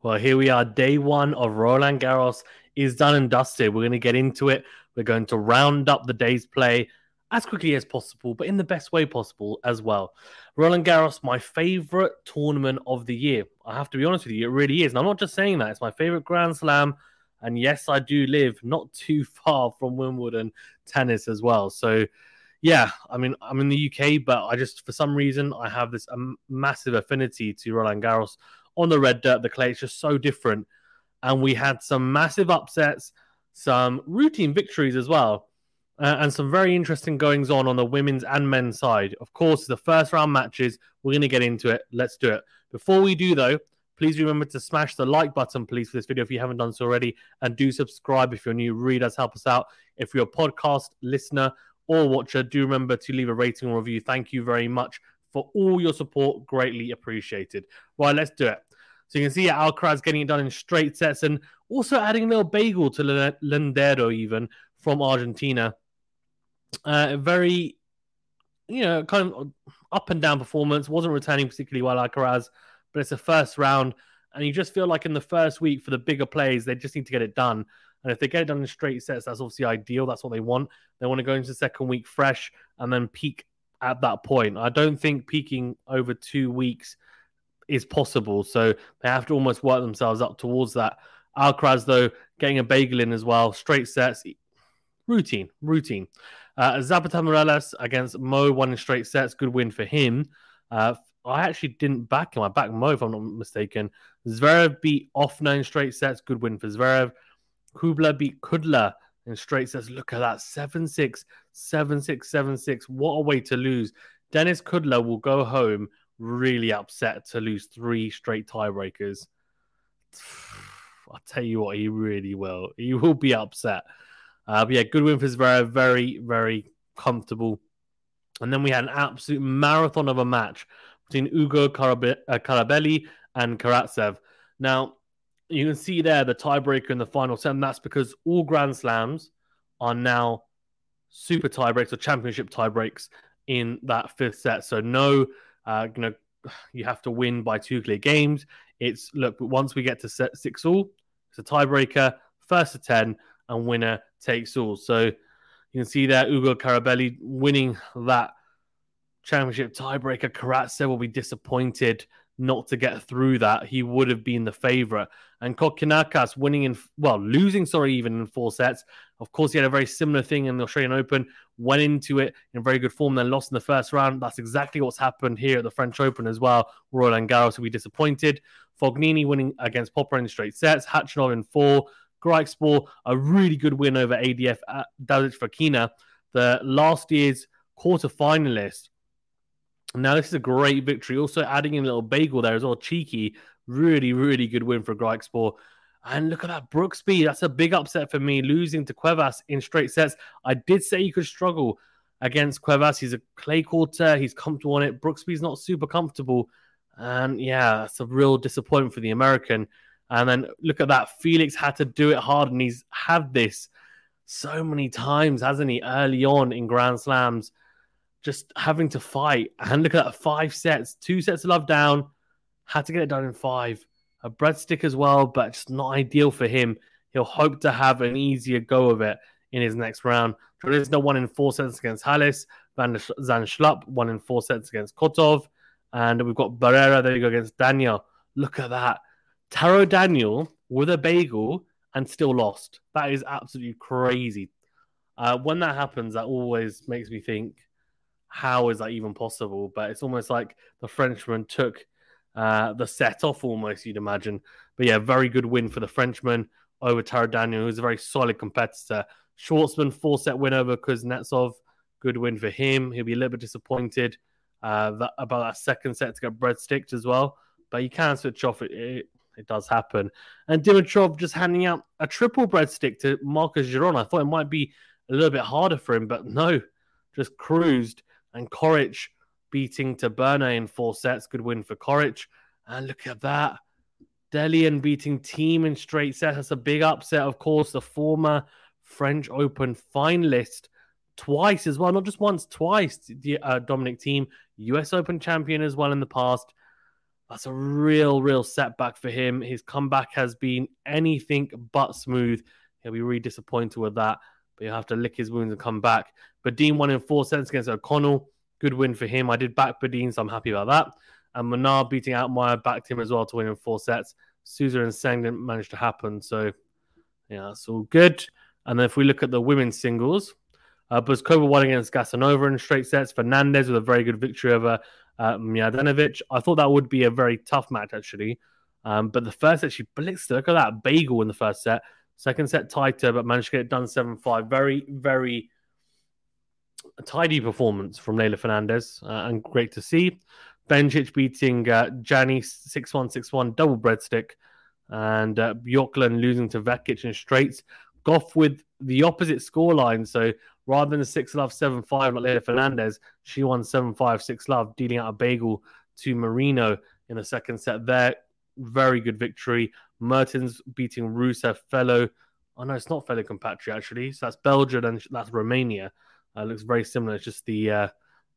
Well, here we are. Day one of Roland Garros is done and dusted. We're going to get into it. We're going to round up the day's play as quickly as possible, but in the best way possible as well. Roland Garros, my favorite tournament of the year. I have to be honest with you, it really is. And I'm not just saying that, it's my favorite Grand Slam. And yes, I do live not too far from Wimbledon tennis as well. So, yeah, I mean, I'm in the UK, but I just, for some reason, I have this um, massive affinity to Roland Garros on the red dirt. The clay is just so different. And we had some massive upsets, some routine victories as well uh, and some very interesting goings on on the women's and men's side. Of course, the first round matches. We're going to get into it. Let's do it. Before we do, though, please remember to smash the like button, please, for this video if you haven't done so already, and do subscribe if you're new. Really does help us out. If you're a podcast listener or watcher, do remember to leave a rating or review. Thank you very much for all your support. Greatly appreciated. Right, let's do it. So you can see Alcaraz getting it done in straight sets and also adding a little bagel to Londero even from Argentina. Uh, very, you know, kind of up and down performance. Wasn't returning particularly well, Alcaraz, but it's a first round, and you just feel like in the first week for the bigger plays, they just need to get it done. And if they get it done in straight sets, that's obviously ideal. That's what they want. They want to go into the second week fresh and then peak at that point. I don't think peaking over two weeks is possible. So they have to almost work themselves up towards that. Alcaraz, though, getting a bagel in as well, straight sets, routine, routine. Uh, Zapata Miralles against Mo, won in straight sets. Good win for him. Uh, I actually didn't back him. I backed Mo, if I'm not mistaken. Zverev beat Ofner in straight sets. Good win for Zverev. Kubler beat Kudla in straight sets. Look at that 7 6, 7 6, 7 6. What a way to lose. Denis Kudla will go home really upset to lose three straight tiebreakers. I'll tell you what, he really will. He will be upset. Uh, but yeah, good win for Zverev. Very, very comfortable. And then we had an absolute marathon of a match between Ugo Carabelli uh, and Karatsev. Now, you can see there the tiebreaker in the final set, and that's because all Grand Slams are now super tiebreaks or championship tiebreaks in that fifth set. So no, uh, you know, you have to win by two clear games. It's look, but once we get to set six all, it's a tiebreaker, first to ten, and winner takes all. So you can see there Ugo Carabelli winning that championship tiebreaker. Karatsev will be disappointed not to get through that. He would have been the favorite. And Kokkinakis winning in, well, losing, sorry, even in four sets. Of course, he had a very similar thing in the Australian Open, went into it in very good form, then lost in the first round. That's exactly what's happened here at the French Open as well. Roland Garros will be disappointed. Fognini winning against Popper in straight sets, Khachanov in four, Griekspoor, a really good win over ADF at uh, Davidovich Fokina, the last year's quarter finalist. Now, this is a great victory. Also, adding in a little bagel there as well. Cheeky, really, really good win for Griekspoor. And look at that Brooksby. That's a big upset for me, losing to Cuevas in straight sets. I did say he could struggle against Cuevas. He's a clay quarter. He's comfortable on it. Brooksby's not super comfortable. And yeah, that's a real disappointment for the American. And then look at that. Felix had to do it hard, and he's had this so many times, hasn't he? Early on in Grand Slams, just having to fight. And look at that five sets, two sets of love down, had to get it done in five. A breadstick as well, but just not ideal for him. He'll hope to have an easier go of it in his next round. There is no one in four sets against Halys. Van Zan Schlupp, won in four sets against Kotov. And we've got Barrère, there you go, against Daniel. Look at that. Taro Daniel with a bagel and still lost. That is absolutely crazy. Uh, when that happens, that always makes me think, how is that even possible? But it's almost like the Frenchman took uh, the set off, almost, you'd imagine. But yeah, very good win for the Frenchman over Taro Daniel, who's a very solid competitor. Schwartzman, four set win over Kuznetsov. Good win for him. He'll be a little bit disappointed uh, that, about that second set to get breadsticked as well. But you can switch off. It, it, it does happen. And Dimitrov just handing out a triple breadstick to Marcos Giron. I thought it might be a little bit harder for him, but no, just cruised. And Coric beating Taberner in four sets. Good win for Coric. And look at that. Dellien beating Thiem in straight sets. That's a big upset, of course. The former French Open finalist twice as well, not just once, twice. The uh, Dominic Thiem, US Open champion as well in the past That's a real, real setback for him. His comeback has been anything but smooth. He'll be really disappointed with that, but he'll have to lick his wounds and come back. Badin won in four sets against O'Connell. Good win for him. I did back Badin, so I'm happy about that. And Menard beating out Altmaier backed him as well to win in four sets. Souza and Seng didn't manage to happen. So, yeah, that's all good. And then if we look at the women's singles, uh, Bouzkova won against Gasanova in straight sets. Fernandez with a very good victory over uh. I thought that would be a very tough match, actually. Um, but the first set, she blitzed. Look at that bagel in the first set. Second set tighter, but managed to get it done 7 5. Very, very tidy performance from Leylah Fernandez uh, and great to see. Bencic beating uh, Jani 6 1 6 1, double breadstick. And uh, Bjorklund losing to Vekic in straights. Gauff with the opposite scoreline. So rather than 6 love 7 5 like Leylah Fernandez, she won 7 5 6 love, dealing out a bagel to Marino in the second set there. Very good victory. Mertens beating Rusev, fellow. Oh no, it's not fellow compatriot actually. So that's Belgium and that's Romania. Uh, looks very similar. It's just the uh,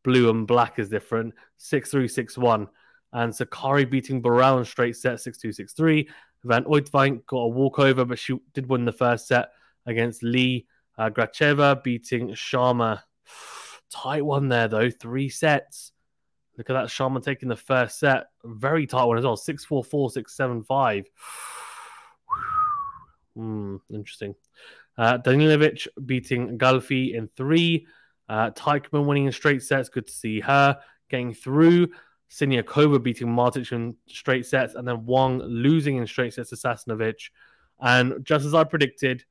blue and black is different. 6 3 6 1. And Sakkari beating Birrell in straight set 6 2 6 3. Van Uytvanck got a walkover, but she did win the first set against Lee. Uh, Gracheva beating Sharma. Tight one there, though. Three sets. Look at that. Sharma taking the first set. Very tight one as well. 6 4 4 6 7 5. Hmm, interesting. Uh, Danilovic beating Galfi in three. Uh, winning in straight sets. Good to see her getting through. Siniakova beating Martic in straight sets. And then Wang losing in straight sets to Sasnovich. And just as I predicted,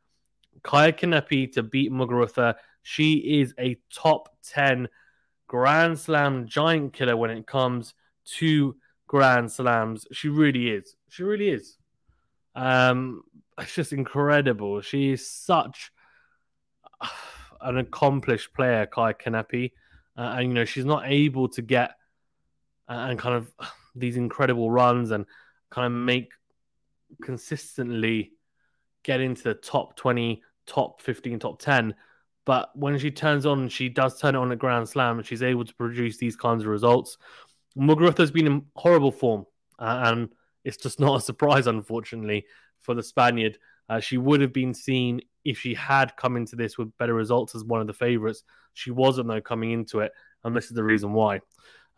Kaia Kanepi to beat Muguruza. She is a top 10 Grand Slam giant killer when it comes to Grand Slams. She really is. She really is. Um, it's just incredible. She is such an accomplished player, Kaia Kanepi. Uh, and, you know, she's not able to get uh, and kind of these incredible runs and kind of make consistently get into the top 20, top 15, top 10. But when she turns on, she does turn it on a Grand Slam and she's able to produce these kinds of results. Muguruza's been in horrible form, uh, and it's just not a surprise, unfortunately, for the Spaniard. Uh, she would have been seen if she had come into this with better results as one of the favourites. She wasn't, though, coming into it, and this is the reason why.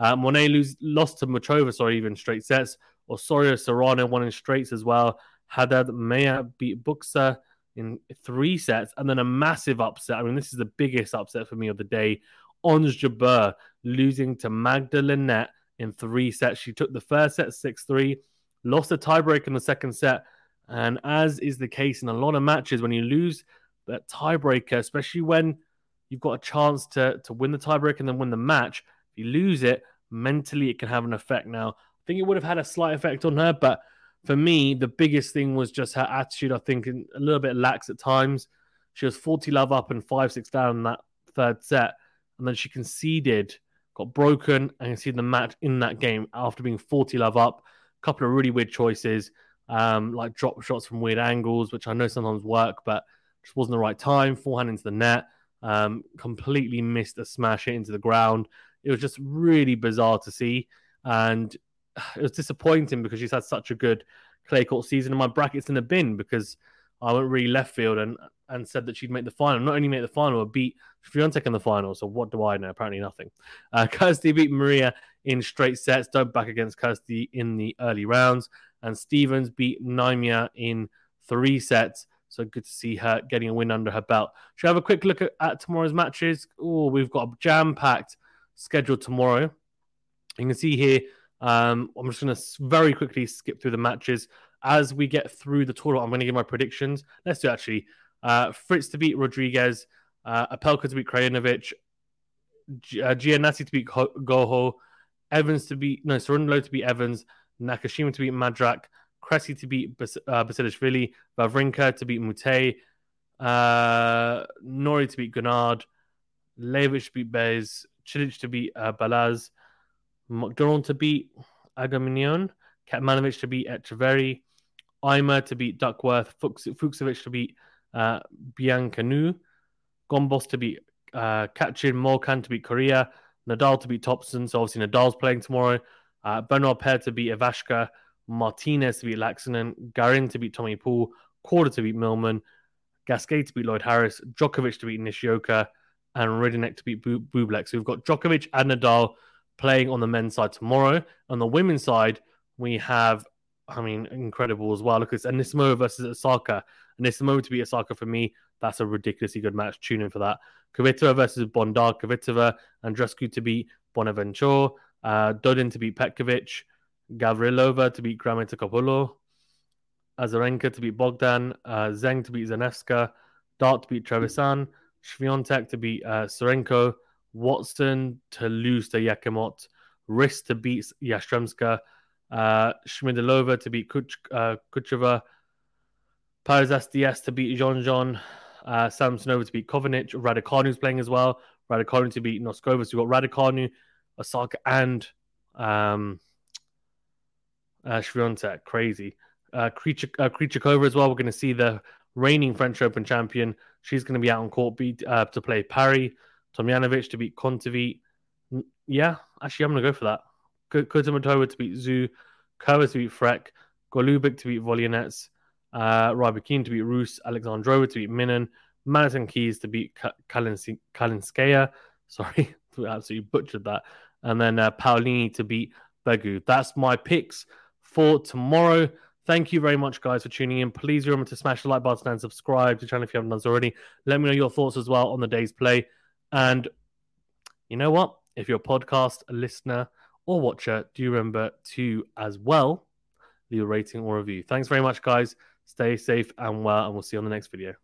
Uh, Monet lose, lost to Muchova, sorry, even straight sets. Osorio Serrano won in straights as well. Haddad Maia beat Buxa in three sets, and then a massive upset. I mean, this is the biggest upset for me of the day. Ons Jabeur losing to Magda Linette in three sets. She took the first set 6 3, lost a tiebreak in the second set. And as is the case in a lot of matches, when you lose that tiebreaker, especially when you've got a chance to, to win the tiebreak and then win the match, if you lose it, mentally it can have an effect. Now, I think it would have had a slight effect on her, but for me, the biggest thing was just her attitude. I think a little bit lax at times. She was 40 love up and 5 6 down in that third set. And then she conceded, got broken, and conceded the match in that game after being 40 love up. A couple of really weird choices, um, like drop shots from weird angles, which I know sometimes work, but just wasn't the right time. Forehand into the net. Um, completely missed a smash hit into the ground. It was just really bizarre to see. And it was disappointing because she's had such a good clay court season. And my brackets in the bin because I went really left field and and said that she'd make the final. Not only make the final, but beat Swiatek in the final. So what do I know? Apparently nothing. Uh, Kirsty beat Maria in straight sets. Don't back against Kirsty in the early rounds. And Stevens beat Naimia in three sets. So good to see her getting a win under her belt. Should we have a quick look at, at tomorrow's matches? Oh, we've got a jam-packed schedule tomorrow. You can see here um, I'm just going to very quickly skip through the matches as we get through the tournament. I'm going to give my predictions. Let's do actually. Uh, Fritz to beat Rodriguez, uh, Opelka to beat Krajinovic, G- uh, Giannassi to beat Ho- Goho, Evans to beat no Cerundolo to beat Evans, Nakashima to beat Madrak, Cressy to beat Bas- uh, Basilashvili, Wawrinka to beat Moutet, uh, Norrie to beat Guinard, Levic to beat Bez, Cilic to beat uh, Balaz, McDonald to beat Agamenone, Kecmanovic to beat Etcheverry, Ymer to beat Duckworth, Fuchs- Fucsovics to beat uh, Biancanu, Gombos to beat uh, Kachin, Molcan to beat Coria, Nadal to beat Thompson. So obviously Nadal's playing tomorrow. Uh, Benoit to beat Ivashka, Martinez to beat Laxinen, Garin to beat Tommy Paul, Korda to beat Millman, Gasquet to beat Lloyd Harris, Djokovic to beat Nishioka, and Riddick to beat Bublik. So we've got Djokovic and Nadal playing on the men's side tomorrow. On the women's side, we have, I mean, incredible as well. Look, it's Anisimova versus Osaka. Anisimova to beat Osaka for me, that's a ridiculously good match. Tune in for that. Kvitova versus Bondar, Kvitova, Andreescu to beat Bonaventure, uh, Dodin to beat Petkovic, Gavrilova to beat Grammatikopoulou, Azarenka to beat Bogdan, uh, Zheng to beat Zanevska, Dart to beat Trevisan, Swiatek to beat uh, Tsurenko, Watson to lose to Yakimot, Riss to beat Yastremska, uh, Schmiedlova to beat Kuch- uh, Kucheva, Paris SDS to beat Jeanjean, uh, Samsonova to beat Kovinic, Raducanu's playing as well, Raducanu to beat Noskova. So you've got Raducanu, Osaka, and um, uh. Crazy. Uh, Krejcikova uh, as well. We're going to see the reigning French Open champion. She's going to be out on court beat, uh, to play Parry. Tomljanovic to beat Kontaveit. Yeah, actually, I'm going to go for that. Kudermetova to beat Zhu. Kerber to beat Frech. Golubic to beat Volynets. Uh, Rybakina to beat Rus. Alexandrova to beat Minin. Madison Keys to beat Kalinskaya. Sorry, absolutely butchered that. And then uh, Paolini to beat Begu. That's my picks for tomorrow. Thank you very much, guys, for tuning in. Please remember to smash the like button and subscribe to the channel if you haven't done so already. Let me know your thoughts as well on the day's play. And you know what? If you're a podcast listener or watcher, do you remember to as well leave a rating or review? Thanks very much, guys. Stay safe and well, and we'll see you on the next video.